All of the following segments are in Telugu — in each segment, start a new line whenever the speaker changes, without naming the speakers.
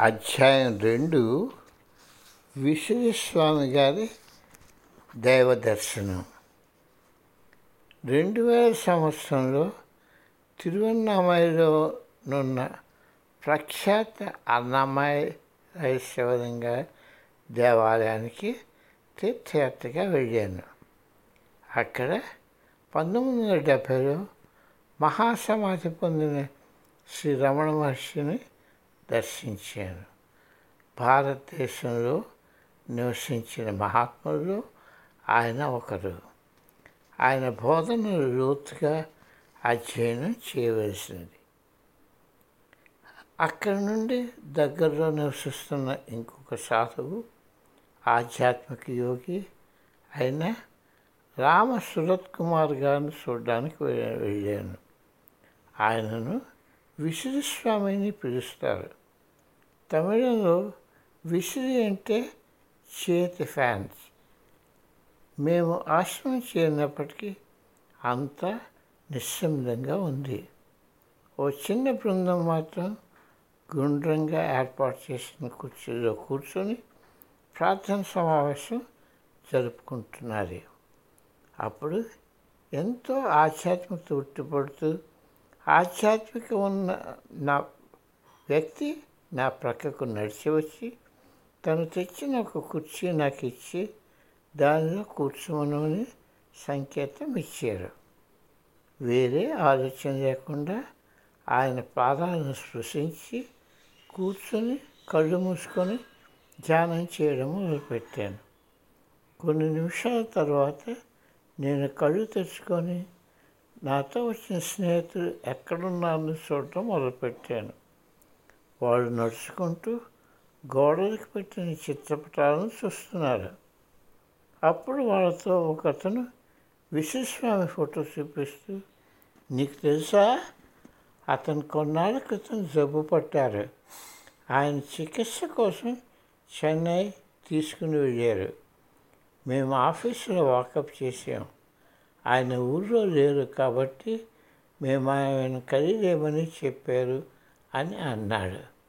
అధ్యాయం రెండు విశ్వస్వామి గారి దైవదర్శనం రెండు వేల సంవత్సరంలో తిరువన్నామయ్యలోనున్న ప్రఖ్యాత అన్నమయ్య శివలింగ దేవాలయానికి తీర్థయాత్రగా వెళ్ళాను. అక్కడ పంతొమ్మిది వందల డెబ్భైలో మహాసమాధి పొందిన శ్రీ రమణ మహర్షిని దర్శించారు. భారతదేశంలో నివసించిన మహాత్ముల్లో ఆయన ఒకరు. ఆయన బోధనను లోతుగా అధ్యయనం చేయవలసినది. అక్కడి నుండి దగ్గరలో నివసిస్తున్న ఇంకొక సాధువు ఆధ్యాత్మిక యోగి అయిన రామ సురత్ కుమార్ గారిని చూడడానికి వెళ్ళాను. ఆయనను విసిరి స్వామిని పిలుస్తారు. తమిళంలో విసిరి అంటే చేతి ఫ్యాన్స్. మేము ఆశ్రమం చేరినప్పటికీ అంతా నిశ్శబ్దంగా ఉంది. ఓ చిన్న బృందం మాత్రం గుండ్రంగా ఏర్పాటు చేసిన కుర్చీలో కూర్చొని ప్రార్థన సమావేశం జరుపుకుంటున్నారు. అప్పుడు ఎంతో ఆధ్యాత్మిక ఉట్టిపడుతూ ఆధ్యాత్మిక ఉన్న నా వ్యక్తి నా ప్రక్కకు నడిచి వచ్చి తను తెచ్చిన ఒక కుర్చీ నాకు ఇచ్చి దానిలో కూర్చోమని సంకేతం ఇచ్చారు. వేరే ఆలోచన లేకుండా ఆయన పాదాలను స్పృశించి కూర్చొని కళ్ళు మూసుకొని ధ్యానం చేయడం మొదలుపెట్టాను. కొన్ని నిమిషాల తర్వాత నేను కళ్ళు తెచ్చుకొని నాతో వచ్చిన స్నేహితులు ఎక్కడున్నారని చూడటం మొదలుపెట్టాను. వాళ్ళు నడుచుకుంటూ గోడలకు పెట్టిన చిత్రపటాలను చూస్తున్నారు. అప్పుడు వాళ్ళతో ఒక అతను విశ్వస్వామి ఫోటో చూపిస్తూ నీకు తెలుసా? అతను కొన్నాళ్ళ క్రితం జబ్బు పట్టారు. ఆయన చికిత్స కోసం చెన్నై తీసుకుని వెళ్ళారు. మేము ఆఫీసులో వాకప్ చేసాం ఆయన ఊళ్ళో లేరు కాబట్టి మేము ఆయన కలిగేమని చెప్పారు అని అన్నాడు.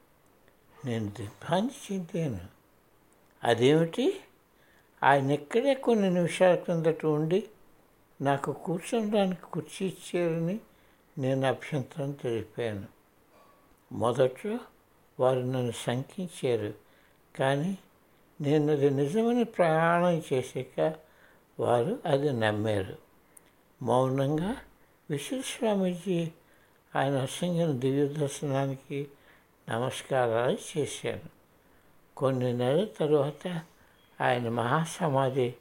నేను దిగ్భ్రాంతి చెందాను అదేమిటి? ఆయన ఇక్కడే కొన్ని నిమిషాల క్రిందట ఉండి నాకు కూర్చోడానికి కుర్చీ ఇచ్చారని నేను అభ్యంతరం తెలిపాను. మొదట్లో వారు నన్ను శంకించారు కానీ నేను అది నిజమని ప్రయాణం చేసాక వారు అది నమ్మారు. మౌనంగా విశ్వస్వామీజీ ఆయన అసంగిన దివ్య దర్శనానికి నమస్కారాలు చేశాను. కొన్ని నెలల తరువాత ఆయన మహాసమాధి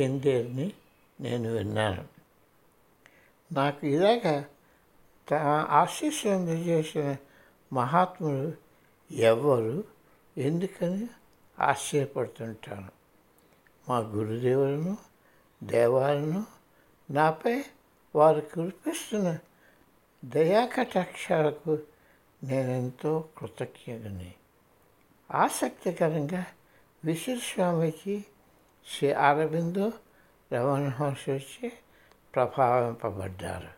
చెందేదని నేను విన్నాను. నాకు ఇలాగ తమ ఆశీస్సు అందజేసిన మహాత్ములు ఎవరు ఎందుకని ఆశ్చర్యపడుతుంటాను మా గురుదేవులను దేవాలను నాపై వారు కురిపిస్తున్న దయాకటాక్షాలకు నేనెంతో కృతజ్ఞతని ఆసక్తికరంగా విశ్వ స్వామికి శ్రీ అరవిందో రమణ మహర్షి వచ్చి ప్రభావింపబడ్డారు.